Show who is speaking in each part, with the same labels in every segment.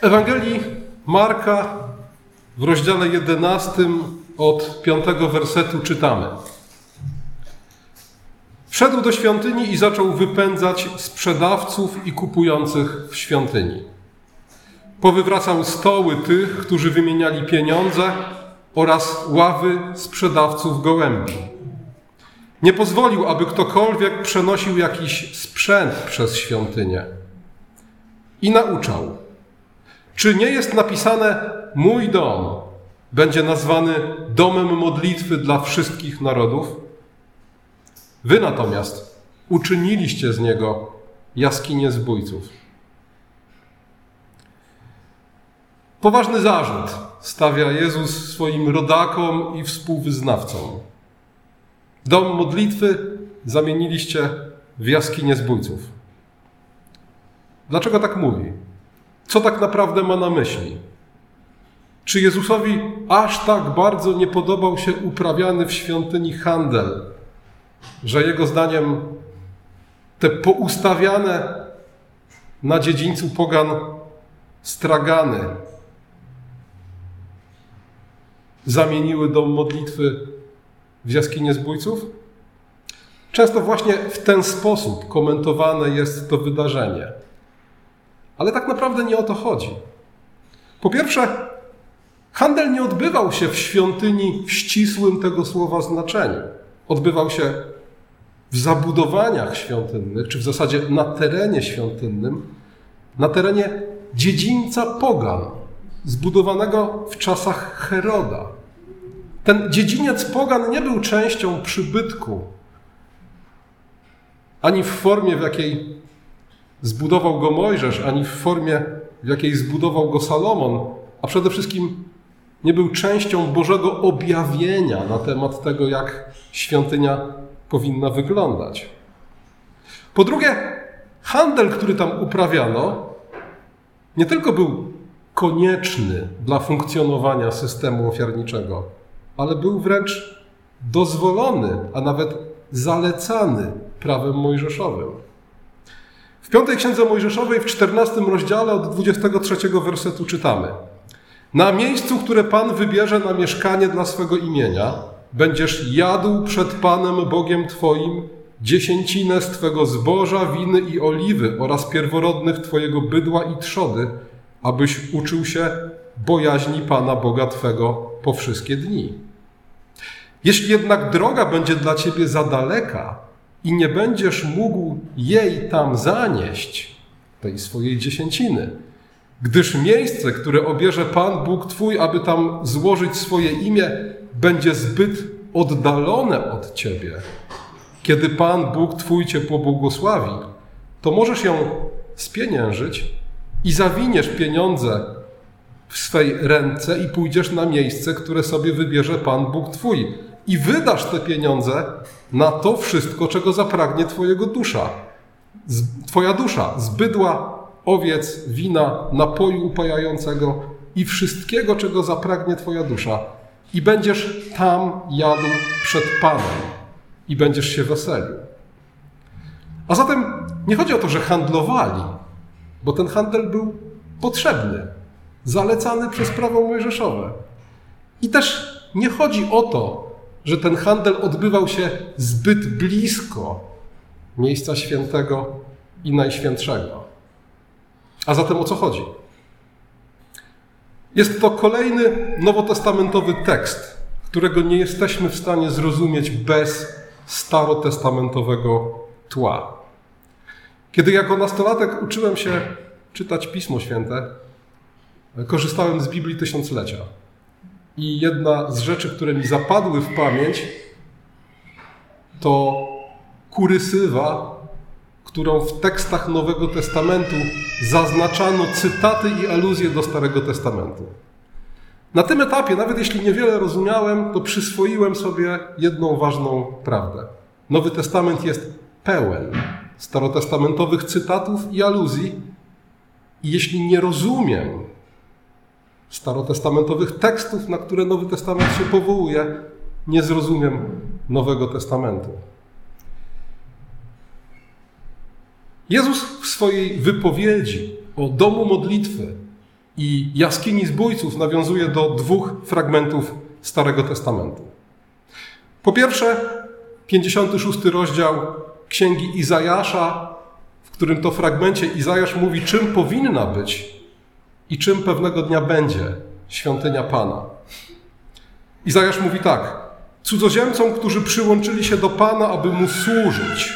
Speaker 1: Ewangelii Marka w rozdziale 11 od 5 wersetu czytamy. Wszedł do świątyni i zaczął wypędzać sprzedawców i kupujących w świątyni. Powywracał stoły tych, którzy wymieniali pieniądze oraz ławy sprzedawców gołębi. Nie pozwolił, aby ktokolwiek przenosił jakiś sprzęt przez świątynię. I nauczał. Czy nie jest napisane: Mój dom będzie nazwany domem modlitwy dla wszystkich narodów? Wy natomiast uczyniliście z niego jaskinię zbójców. Poważny zarzut stawia Jezus swoim rodakom i współwyznawcom. Dom modlitwy zamieniliście w jaskinię zbójców. Dlaczego tak mówi? Co tak naprawdę ma na myśli? Czy Jezusowi aż tak bardzo nie podobał się uprawiany w świątyni handel, że jego zdaniem te poustawiane na dziedzińcu pogan stragany zamieniły dom modlitwy w jaskinię zbójców? Często właśnie w ten sposób komentowane jest to wydarzenie. Ale tak naprawdę nie o to chodzi. Po pierwsze, handel nie odbywał się w świątyni w ścisłym tego słowa znaczeniu. Odbywał się w zabudowaniach świątynnych, czy w zasadzie na terenie świątynnym, na terenie dziedzińca Pogan, zbudowanego w czasach Heroda. Ten dziedziniec Pogan nie był częścią przybytku, ani w formie, w jakiej zbudował go Mojżesz, ani w formie, w jakiej zbudował go Salomon, a przede wszystkim nie był częścią Bożego objawienia na temat tego, jak świątynia powinna wyglądać. Po drugie, handel, który tam uprawiano, nie tylko był konieczny dla funkcjonowania systemu ofiarniczego, ale był wręcz dozwolony, a nawet zalecany prawem mojżeszowym. W piątej księdze Mojżeszowej w 14 rozdziale od 23 wersetu czytamy: Na miejscu, które Pan wybierze na mieszkanie dla swego imienia, będziesz jadł przed Panem Bogiem Twoim dziesięcinę z Twego zboża, winy i oliwy oraz pierworodnych Twojego bydła i trzody, abyś uczył się bojaźni Pana Boga Twego po wszystkie dni. Jeśli jednak droga będzie dla Ciebie za daleka, i nie będziesz mógł jej tam zanieść, tej swojej dziesięciny. Gdyż miejsce, które obierze Pan Bóg Twój, aby tam złożyć swoje imię, będzie zbyt oddalone od Ciebie. Kiedy Pan Bóg Twój Cię pobłogosławi, to możesz ją spieniężyć i zawiniesz pieniądze w swej ręce i pójdziesz na miejsce, które sobie wybierze Pan Bóg Twój i wydasz te pieniądze na to wszystko, czego zapragnie Twojego dusza. Twoja dusza z bydła, owiec, wina, napoju upajającego i wszystkiego, czego zapragnie Twoja dusza. I będziesz tam jadł przed Panem i będziesz się weselił. A zatem nie chodzi o to, że handlowali, bo ten handel był potrzebny, zalecany przez prawo mojżeszowe. I też nie chodzi o to, że ten handel odbywał się zbyt blisko miejsca świętego i najświętszego. A zatem o co chodzi? Jest to kolejny nowotestamentowy tekst, którego nie jesteśmy w stanie zrozumieć bez starotestamentowego tła. Kiedy jako nastolatek uczyłem się czytać Pismo Święte, korzystałem z Biblii Tysiąclecia. I jedna z rzeczy, które mi zapadły w pamięć, to kurysywa, którą w tekstach Nowego Testamentu zaznaczano cytaty i aluzje do Starego Testamentu. Na tym etapie, nawet jeśli niewiele rozumiałem, to przyswoiłem sobie jedną ważną prawdę. Nowy Testament jest pełen starotestamentowych cytatów i aluzji, i jeśli nie rozumiem starotestamentowych tekstów, na które Nowy Testament się powołuje, nie zrozumiem Nowego Testamentu. Jezus w swojej wypowiedzi o domu modlitwy i jaskini zbójców nawiązuje do dwóch fragmentów Starego Testamentu. Po pierwsze, 56 rozdział Księgi Izajasza, w którym to fragmencie Izajasz mówi, czym powinna być i czym pewnego dnia będzie świątynia Pana. Izajasz mówi tak: Cudzoziemcom, którzy przyłączyli się do Pana, aby mu służyć,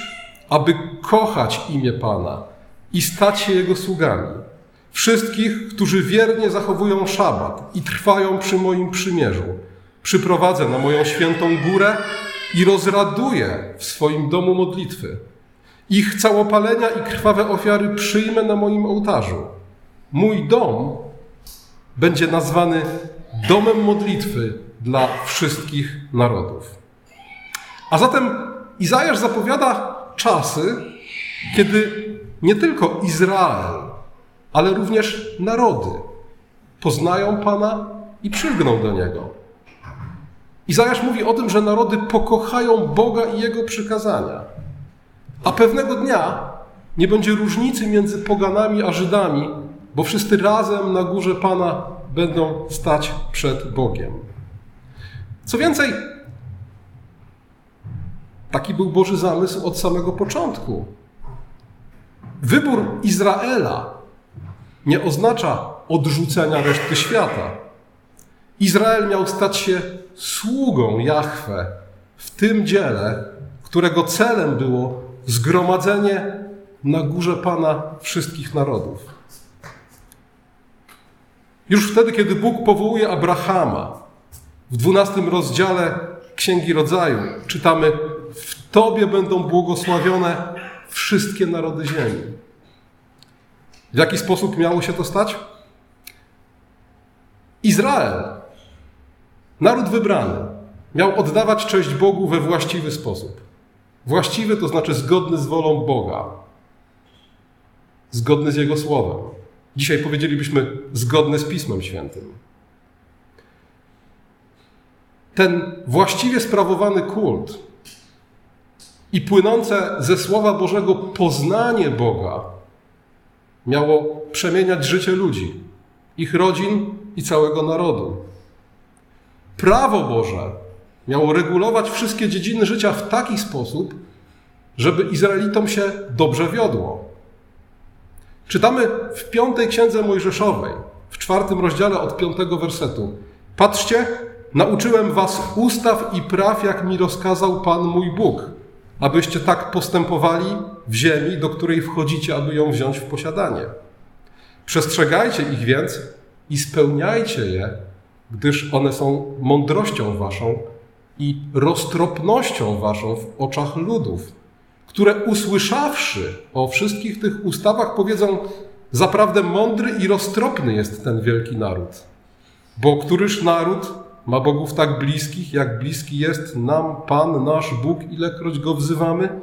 Speaker 1: aby kochać imię Pana i stać się jego sługami. Wszystkich, którzy wiernie zachowują szabat i trwają przy moim przymierzu, przyprowadzę na moją świętą górę i rozraduję w swoim domu modlitwy. Ich całopalenia i krwawe ofiary przyjmę na moim ołtarzu. Mój dom będzie nazwany domem modlitwy dla wszystkich narodów. A zatem Izajasz zapowiada czasy, kiedy nie tylko Izrael, ale również narody poznają Pana i przylgną do Niego. Izajasz mówi o tym, że narody pokochają Boga i Jego przykazania. A pewnego dnia nie będzie różnicy między poganami a Żydami, bo wszyscy razem na górze Pana będą stać przed Bogiem. Co więcej, taki był Boży zamysł od samego początku. Wybór Izraela nie oznacza odrzucenia reszty świata. Izrael miał stać się sługą Jahwe w tym dziele, którego celem było zgromadzenie na górze Pana wszystkich narodów. Już wtedy, kiedy Bóg powołuje Abrahama, w dwunastym rozdziale Księgi Rodzaju czytamy: W Tobie będą błogosławione wszystkie narody ziemi. W jaki sposób miało się to stać? Izrael, naród wybrany, miał oddawać cześć Bogu we właściwy sposób. Właściwy to znaczy zgodny z wolą Boga, zgodny z Jego słowem. Dzisiaj powiedzielibyśmy zgodny z Pismem Świętym. Ten właściwie sprawowany kult i płynące ze Słowa Bożego poznanie Boga miało przemieniać życie ludzi, ich rodzin i całego narodu. Prawo Boże miało regulować wszystkie dziedziny życia w taki sposób, żeby Izraelitom się dobrze wiodło. Czytamy w piątej księdze Mojżeszowej, w czwartym rozdziale od piątego wersetu. Patrzcie, nauczyłem was ustaw i praw, jak mi rozkazał Pan mój Bóg, abyście tak postępowali w ziemi, do której wchodzicie, aby ją wziąć w posiadanie. Przestrzegajcie ich więc i spełniajcie je, gdyż one są mądrością waszą i roztropnością waszą w oczach ludów, które usłyszawszy o wszystkich tych ustawach powiedzą: Zaprawdę mądry i roztropny jest ten wielki naród. Bo któryż naród ma bogów tak bliskich, jak bliski jest nam Pan nasz Bóg, ilekroć go wzywamy?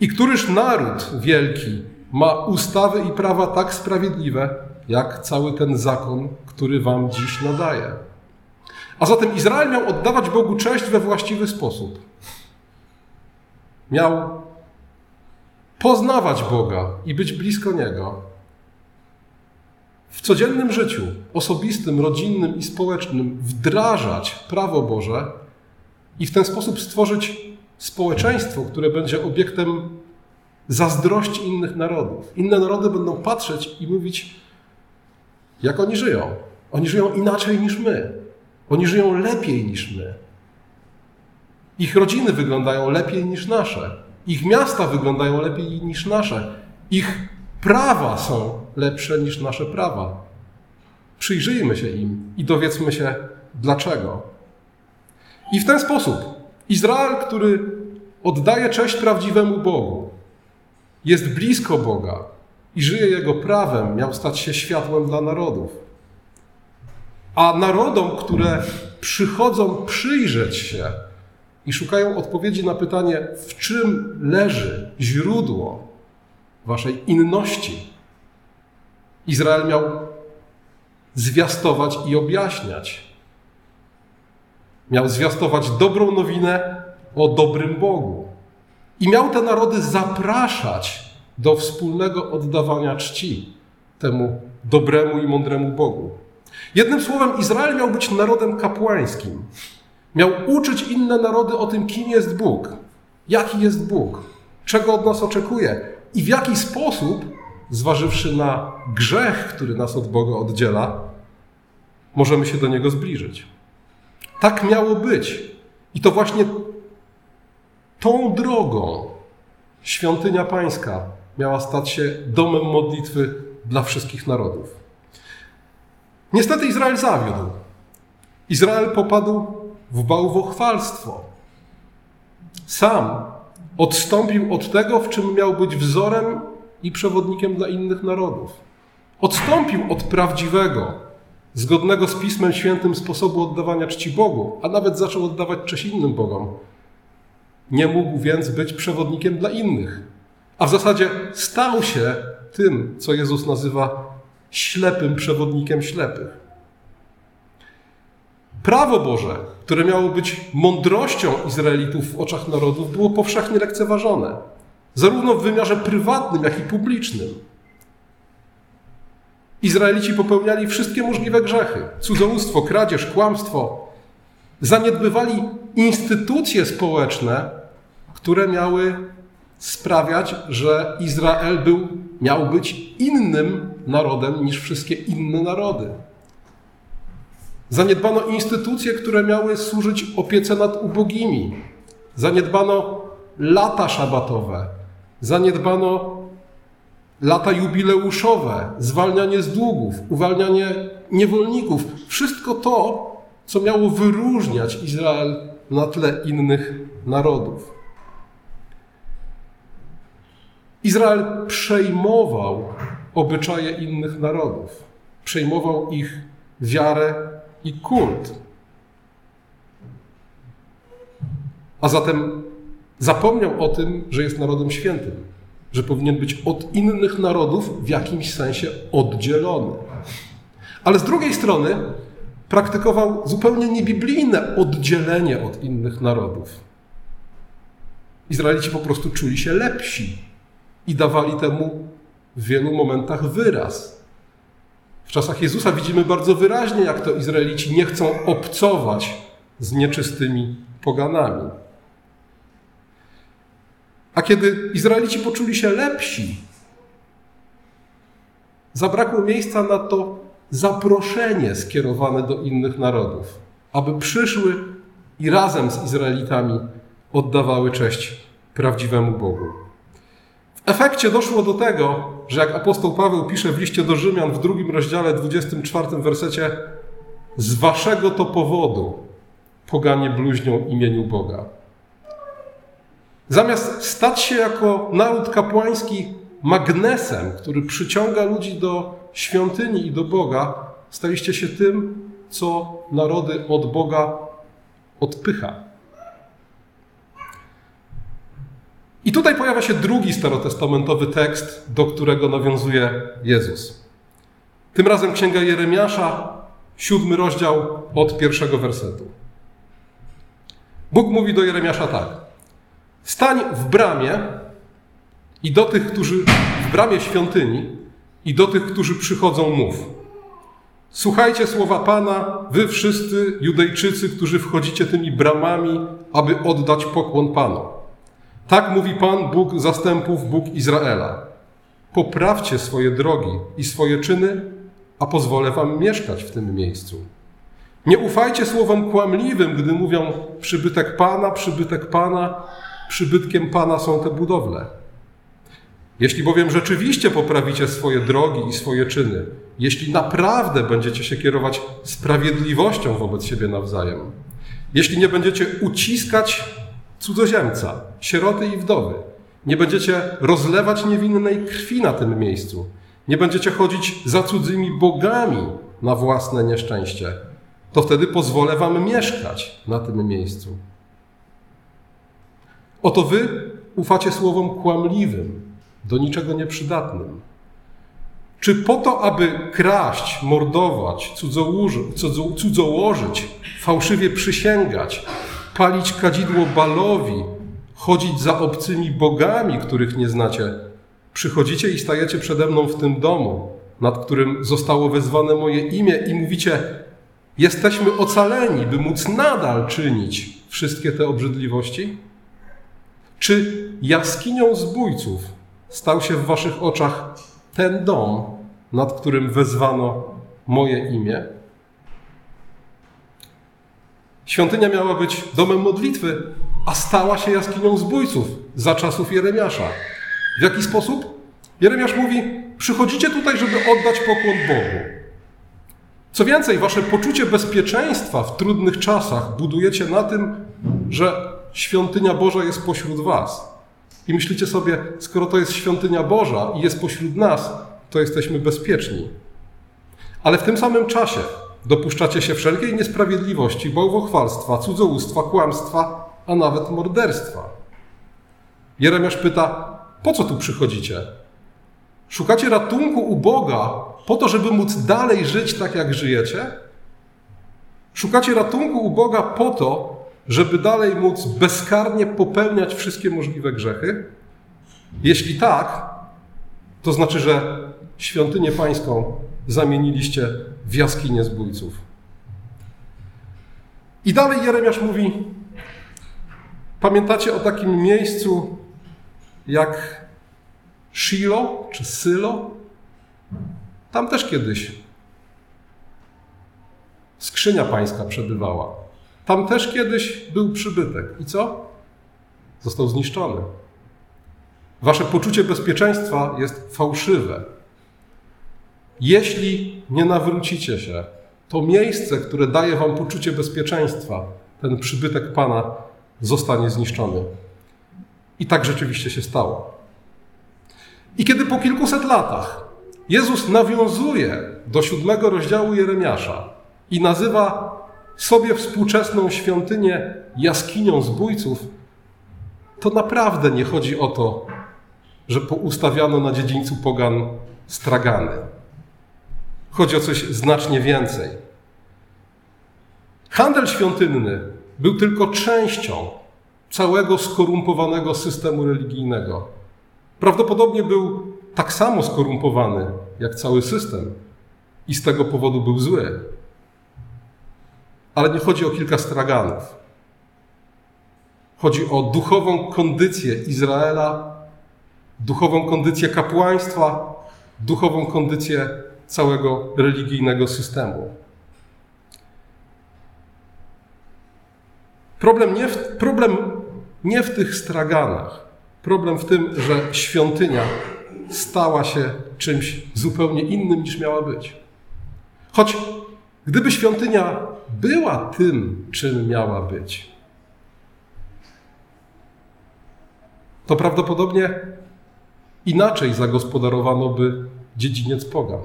Speaker 1: I któryż naród wielki ma ustawy i prawa tak sprawiedliwe, jak cały ten zakon, który wam dziś nadaje? A zatem Izrael miał oddawać Bogu cześć we właściwy sposób. Miał poznawać Boga i być blisko Niego. W codziennym życiu, osobistym, rodzinnym i społecznym, wdrażać prawo Boże i w ten sposób stworzyć społeczeństwo, które będzie obiektem zazdrości innych narodów. Inne narody będą patrzeć i mówić, jak oni żyją. Oni żyją inaczej niż my. Oni żyją lepiej niż my. Ich rodziny wyglądają lepiej niż nasze. Ich miasta wyglądają lepiej niż nasze. Ich prawa są lepsze niż nasze prawa. Przyjrzyjmy się im i dowiedzmy się dlaczego. I w ten sposób Izrael, który oddaje cześć prawdziwemu Bogu, jest blisko Boga i żyje Jego prawem, miał stać się światłem dla narodów. A narodom, które przychodzą przyjrzeć się i szukają odpowiedzi na pytanie, w czym leży źródło waszej inności, Izrael miał zwiastować i objaśniać. Miał zwiastować dobrą nowinę o dobrym Bogu. I miał te narody zapraszać do wspólnego oddawania czci temu dobremu i mądremu Bogu. Jednym słowem, Izrael miał być narodem kapłańskim. Miał uczyć inne narody o tym, kim jest Bóg, jaki jest Bóg, czego od nas oczekuje i w jaki sposób, zważywszy na grzech, który nas od Boga oddziela, możemy się do Niego zbliżyć. Tak miało być. I to właśnie tą drogą świątynia pańska miała stać się domem modlitwy dla wszystkich narodów. Niestety Izrael zawiódł. Izrael popadł w bałwochwalstwo. Sam odstąpił od tego, w czym miał być wzorem i przewodnikiem dla innych narodów. Odstąpił od prawdziwego, zgodnego z Pismem Świętym sposobu oddawania czci Bogu, a nawet zaczął oddawać cześć innym Bogom. Nie mógł więc być przewodnikiem dla innych, a w zasadzie stał się tym, co Jezus nazywa ślepym przewodnikiem ślepych. Prawo Boże, które miało być mądrością Izraelitów w oczach narodów, było powszechnie lekceważone, zarówno w wymiarze prywatnym, jak i publicznym. Izraelici popełniali wszystkie możliwe grzechy: cudzołóstwo, kradzież, kłamstwo. Zaniedbywali instytucje społeczne, które miały sprawiać, że Izrael był, miał być innym narodem niż wszystkie inne narody. Zaniedbano instytucje, które miały służyć opiece nad ubogimi. Zaniedbano lata szabatowe. Zaniedbano lata jubileuszowe, zwalnianie z długów, uwalnianie niewolników. Wszystko to, co miało wyróżniać Izrael na tle innych narodów. Izrael przejmował obyczaje innych narodów, przejmował ich wiarę i kult. A zatem zapomniał o tym, że jest narodem świętym, że powinien być od innych narodów w jakimś sensie oddzielony. Ale z drugiej strony praktykował zupełnie niebiblijne oddzielenie od innych narodów. Izraelici po prostu czuli się lepsi i dawali temu w wielu momentach wyraz. W czasach Jezusa widzimy bardzo wyraźnie, jak to Izraelici nie chcą obcować z nieczystymi poganami. A kiedy Izraelici poczuli się lepsi, zabrakło miejsca na to zaproszenie skierowane do innych narodów, aby przyszły i razem z Izraelitami oddawały cześć prawdziwemu Bogu. Efekcie doszło do tego, że jak apostoł Paweł pisze w liście do Rzymian w drugim rozdziale, 24 wersecie, z waszego to powodu poganie bluźnią imieniu Boga. Zamiast stać się jako naród kapłański magnesem, który przyciąga ludzi do świątyni i do Boga, staliście się tym, co narody od Boga odpycha. I tutaj pojawia się drugi starotestamentowy tekst, do którego nawiązuje Jezus. Tym razem Księga Jeremiasza, siódmy rozdział od pierwszego wersetu. Bóg mówi do Jeremiasza tak. Stań w bramie i do tych, którzy w bramie świątyni i do tych, którzy przychodzą mów. Słuchajcie słowa Pana, wy wszyscy Judejczycy, którzy wchodzicie tymi bramami, aby oddać pokłon Panu. Tak mówi Pan, Bóg zastępów, Bóg Izraela. Poprawcie swoje drogi i swoje czyny, a pozwolę wam mieszkać w tym miejscu. Nie ufajcie słowom kłamliwym, gdy mówią przybytek Pana, przybytek Pana, przybytkiem Pana są te budowle. Jeśli bowiem rzeczywiście poprawicie swoje drogi i swoje czyny, jeśli naprawdę będziecie się kierować sprawiedliwością wobec siebie nawzajem, jeśli nie będziecie uciskać cudzoziemca, sieroty i wdowy. Nie będziecie rozlewać niewinnej krwi na tym miejscu. Nie będziecie chodzić za cudzymi bogami na własne nieszczęście. To wtedy pozwolę wam mieszkać na tym miejscu. Oto wy ufacie słowom kłamliwym, do niczego nieprzydatnym. Czy po to, aby kraść, mordować, cudzołożyć, fałszywie przysięgać, palić kadzidło balowi, chodzić za obcymi bogami, których nie znacie. Przychodzicie i stajecie przede mną w tym domu, nad którym zostało wezwane moje imię, i mówicie: Jesteśmy ocaleni, by móc nadal czynić wszystkie te obrzydliwości? Czy jaskinią zbójców stał się w waszych oczach ten dom, nad którym wezwano moje imię? Świątynia miała być domem modlitwy, a stała się jaskinią zbójców za czasów Jeremiasza. W jaki sposób? Jeremiasz mówi: Przychodzicie tutaj, żeby oddać pokłon Bogu. Co więcej, wasze poczucie bezpieczeństwa w trudnych czasach budujecie na tym, że świątynia Boża jest pośród was. I myślicie sobie, skoro to jest świątynia Boża i jest pośród nas, to jesteśmy bezpieczni. Ale w tym samym czasie dopuszczacie się wszelkiej niesprawiedliwości, bałwochwalstwa, cudzołóstwa, kłamstwa, a nawet morderstwa. Jeremiasz pyta, po co tu przychodzicie? Szukacie ratunku u Boga po to, żeby móc dalej żyć tak, jak żyjecie? Szukacie ratunku u Boga po to, żeby dalej móc bezkarnie popełniać wszystkie możliwe grzechy? Jeśli tak, to znaczy, że świątynię pańską zamieniliście w jaskinię zbójców. I dalej Jeremiasz mówi: Pamiętacie o takim miejscu jak Shilo czy Sylo? Tam też kiedyś skrzynia pańska przebywała. Tam też kiedyś był przybytek. I co? Został zniszczony. Wasze poczucie bezpieczeństwa jest fałszywe. Jeśli nie nawrócicie się, to miejsce, które daje wam poczucie bezpieczeństwa, ten przybytek Pana, zostanie zniszczony. I tak rzeczywiście się stało. I kiedy po kilkuset latach Jezus nawiązuje do siódmego rozdziału Jeremiasza i nazywa sobie współczesną świątynię jaskinią zbójców, to naprawdę nie chodzi o to, że poustawiano na dziedzińcu pogan stragany. Chodzi o coś znacznie więcej. Handel świątynny był tylko częścią całego skorumpowanego systemu religijnego. Prawdopodobnie był tak samo skorumpowany jak cały system i z tego powodu był zły. Ale nie chodzi o kilka straganów. Chodzi o duchową kondycję Izraela, duchową kondycję kapłaństwa, duchową kondycję całego religijnego systemu. Problem nie w, problem nie w tych straganach. Problem w tym, że świątynia stała się czymś zupełnie innym niż miała być. Choć gdyby świątynia była tym, czym miała być, to prawdopodobnie inaczej zagospodarowano by dziedziniec pogan.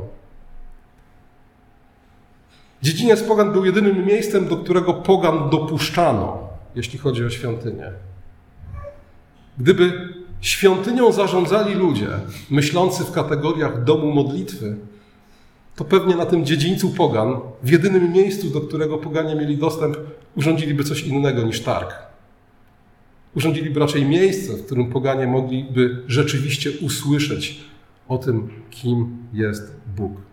Speaker 1: Dziedziniec pogan był jedynym miejscem, do którego pogan dopuszczano, jeśli chodzi o świątynię. Gdyby świątynią zarządzali ludzie myślący w kategoriach domu modlitwy, to pewnie na tym dziedzińcu pogan, w jedynym miejscu, do którego poganie mieli dostęp, urządziliby coś innego niż targ. Urządziliby raczej miejsce, w którym poganie mogliby rzeczywiście usłyszeć o tym, kim jest Bóg.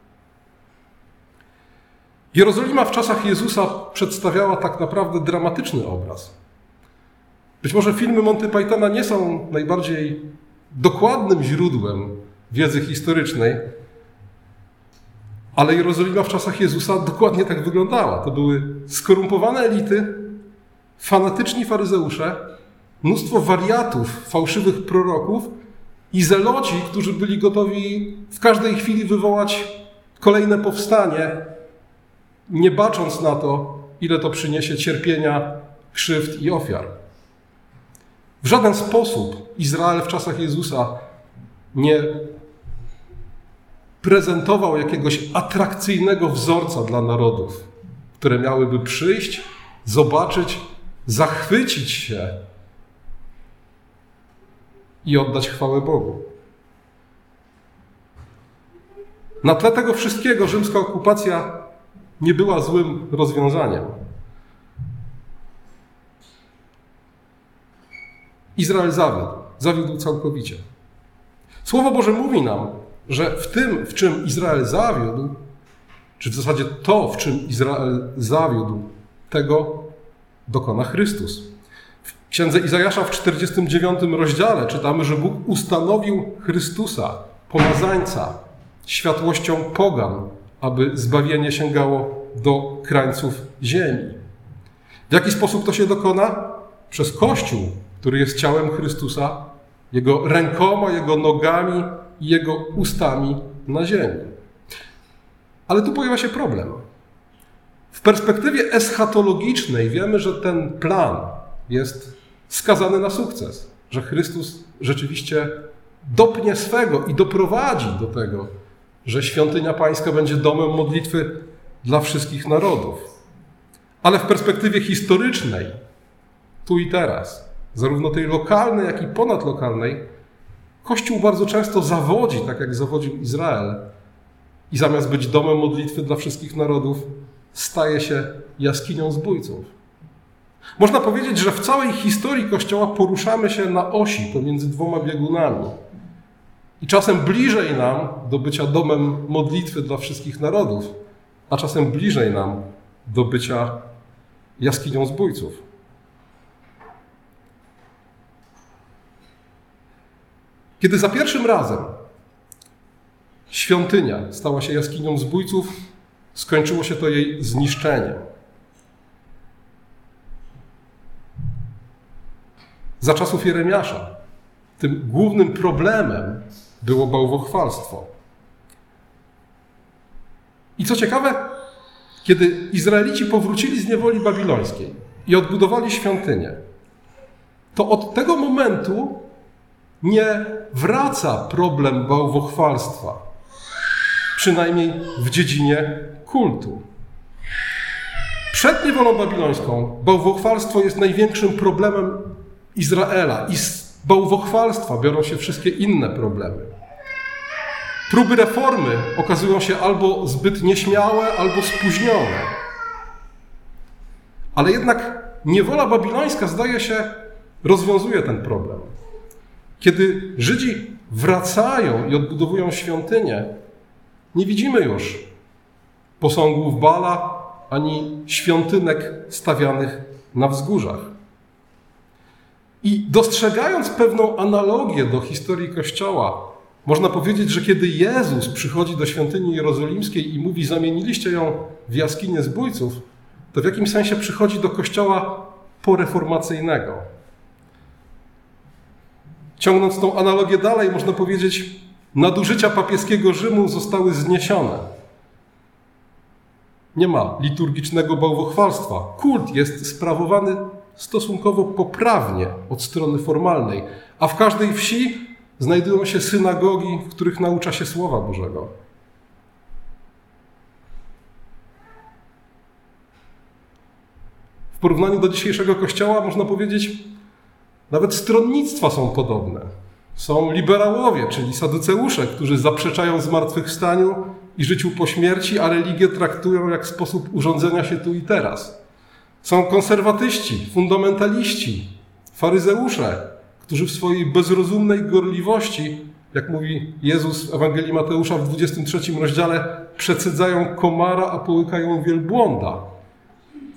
Speaker 1: Jerozolima w czasach Jezusa przedstawiała tak naprawdę dramatyczny obraz. Być może filmy Monty Pythona nie są najbardziej dokładnym źródłem wiedzy historycznej, ale Jerozolima w czasach Jezusa dokładnie tak wyglądała. To były skorumpowane elity, fanatyczni faryzeusze, mnóstwo wariatów, fałszywych proroków i zeloci, którzy byli gotowi w każdej chwili wywołać kolejne powstanie, nie bacząc na to, ile to przyniesie cierpienia, krzywd i ofiar. W żaden sposób Izrael w czasach Jezusa nie prezentował jakiegoś atrakcyjnego wzorca dla narodów, które miałyby przyjść, zobaczyć, zachwycić się i oddać chwałę Bogu. Na tle tego wszystkiego rzymska okupacja nie była złym rozwiązaniem. Izrael zawiódł, zawiódł całkowicie. Słowo Boże mówi nam, że w tym, w czym Izrael zawiódł, czy w zasadzie to, w czym Izrael zawiódł, tego dokona Chrystus. W księdze Izajasza w 49 rozdziale czytamy, że Bóg ustanowił Chrystusa, pomazańca, światłością pogan, aby zbawienie sięgało do krańców ziemi. W jaki sposób to się dokona? Przez Kościół, który jest ciałem Chrystusa, jego rękoma, jego nogami i jego ustami na ziemi. Ale tu pojawia się problem. W perspektywie eschatologicznej wiemy, że ten plan jest skazany na sukces, że Chrystus rzeczywiście dopnie swego i doprowadzi do tego, że świątynia pańska będzie domem modlitwy dla wszystkich narodów. Ale w perspektywie historycznej, tu i teraz, zarówno tej lokalnej, jak i ponadlokalnej, Kościół bardzo często zawodzi, tak jak zawodził Izrael, i zamiast być domem modlitwy dla wszystkich narodów, staje się jaskinią zbójców. Można powiedzieć, że w całej historii Kościoła poruszamy się na osi pomiędzy dwoma biegunami. I czasem bliżej nam do bycia domem modlitwy dla wszystkich narodów, a czasem bliżej nam do bycia jaskinią zbójców. Kiedy za pierwszym razem świątynia stała się jaskinią zbójców, skończyło się to jej zniszczeniem. Za czasów Jeremiasza tym głównym problemem było bałwochwalstwo. I co ciekawe, kiedy Izraelici powrócili z niewoli babilońskiej i odbudowali świątynię, to od tego momentu nie wraca problem bałwochwalstwa przynajmniej w dziedzinie kultu. Przed niewolą babilońską bałwochwalstwo jest największym problemem Izraela i bałwochwalstwa biorą się wszystkie inne problemy. Próby reformy okazują się albo zbyt nieśmiałe, albo spóźnione. Ale jednak niewola babilońska, zdaje się, rozwiązuje ten problem. Kiedy Żydzi wracają i odbudowują świątynię, nie widzimy już posągów Bala ani świątynek stawianych na wzgórzach. I dostrzegając pewną analogię do historii Kościoła, można powiedzieć, że kiedy Jezus przychodzi do świątyni jerozolimskiej i mówi: Zamieniliście ją w jaskinię zbójców, to w jakimś sensie przychodzi do Kościoła poreformacyjnego. Ciągnąc tą analogię dalej, można powiedzieć, Nadużycia papieskiego Rzymu zostały zniesione. Nie ma liturgicznego bałwochwalstwa. Kult jest sprawowany stosunkowo poprawnie od strony formalnej, a w każdej wsi znajdują się synagogi, w których naucza się Słowa Bożego. W porównaniu do dzisiejszego kościoła można powiedzieć, nawet stronnictwa są podobne. Są liberałowie, czyli saduceusze, którzy zaprzeczają zmartwychwstaniu i życiu po śmierci, a religię traktują jak sposób urządzenia się tu i teraz. Są konserwatyści, fundamentaliści, faryzeusze, którzy w swojej bezrozumnej gorliwości, jak mówi Jezus w Ewangelii Mateusza w 23 rozdziale, przecedzają komara, a połykają wielbłąda,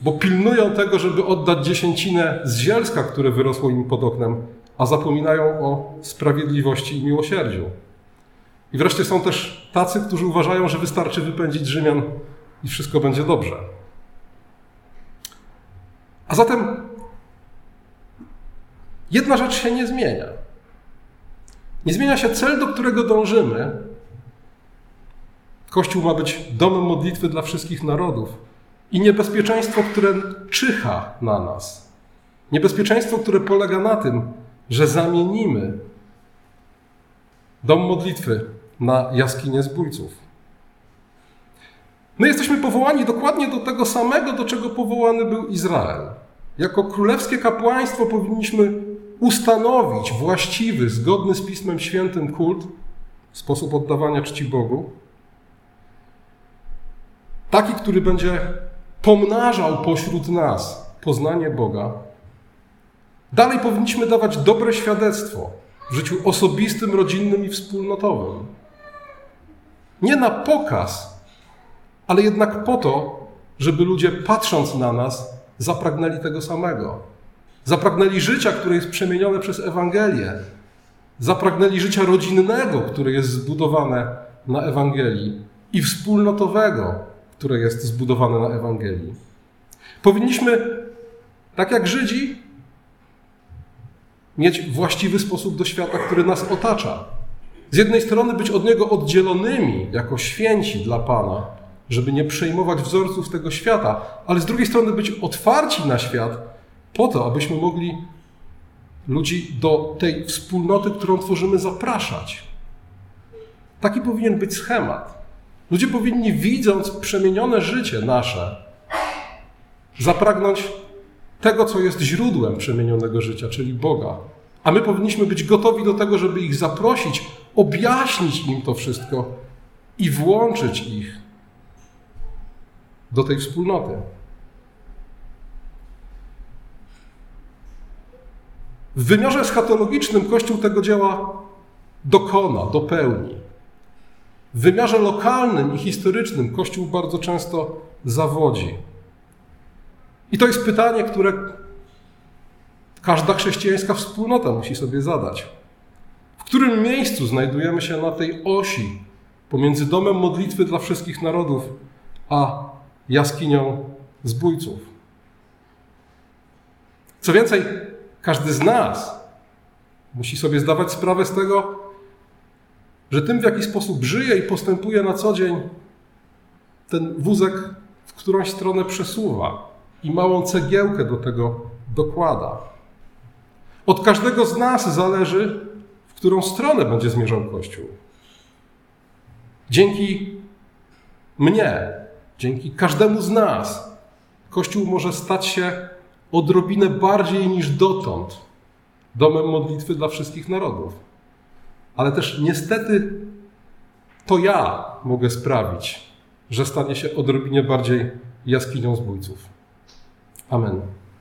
Speaker 1: bo pilnują tego, żeby oddać dziesięcinę z zielska, które wyrosło im pod oknem, a zapominają o sprawiedliwości i miłosierdziu. I wreszcie są też tacy, którzy uważają, że wystarczy wypędzić Rzymian i wszystko będzie dobrze. A zatem jedna rzecz się nie zmienia. Nie zmienia się cel, do którego dążymy. Kościół ma być domem modlitwy dla wszystkich narodów i niebezpieczeństwo, które czyha na nas. Niebezpieczeństwo, które polega na tym, że zamienimy dom modlitwy na jaskinię zbójców. My jesteśmy powołani dokładnie do tego samego, do czego powołany był Izrael. Jako królewskie kapłaństwo powinniśmy ustanowić właściwy, zgodny z Pismem Świętym kult, sposób oddawania czci Bogu. Taki, który będzie pomnażał pośród nas poznanie Boga Dalej powinniśmy dawać dobre świadectwo w życiu osobistym, rodzinnym i wspólnotowym. Nie na pokaz, ale jednak po to, żeby ludzie patrząc na nas, zapragnęli tego samego. Zapragnęli życia, które jest przemienione przez Ewangelię. Zapragnęli życia rodzinnego, które jest zbudowane na Ewangelii i wspólnotowego, które jest zbudowane na Ewangelii. Powinniśmy, tak jak Żydzi, mieć właściwy sposób do świata, który nas otacza. Z jednej strony być od niego oddzielonymi jako święci dla Pana, żeby nie przejmować wzorców tego świata, ale z drugiej strony być otwarci na świat, po to, abyśmy mogli ludzi do tej wspólnoty, którą tworzymy, zapraszać. Taki powinien być schemat. Ludzie powinni, widząc przemienione życie nasze, zapragnąć tego, co jest źródłem przemienionego życia, czyli Boga. A my powinniśmy być gotowi do tego, żeby ich zaprosić, objaśnić im to wszystko i włączyć ich do tej wspólnoty. W wymiarze eschatologicznym Kościół tego dzieła dokona, dopełni. W wymiarze lokalnym i historycznym Kościół bardzo często zawodzi. I to jest pytanie, które każda chrześcijańska wspólnota musi sobie zadać. W którym miejscu znajdujemy się na tej osi pomiędzy domem modlitwy dla wszystkich narodów, a jaskinią zbójców? Co więcej, każdy z nas musi sobie zdawać sprawę z tego, że tym, w jaki sposób żyje i postępuje na co dzień, ten wózek w którąś stronę przesuwa i małą cegiełkę do tego dokłada. Od każdego z nas zależy, w którą stronę będzie zmierzał Kościół. Dzięki mnie, dzięki każdemu z nas, Kościół może stać się odrobinę bardziej niż dotąd domem modlitwy dla wszystkich narodów. Ale też niestety to ja mogę sprawić, że stanie się odrobinie bardziej jaskinią zbójców. Amen.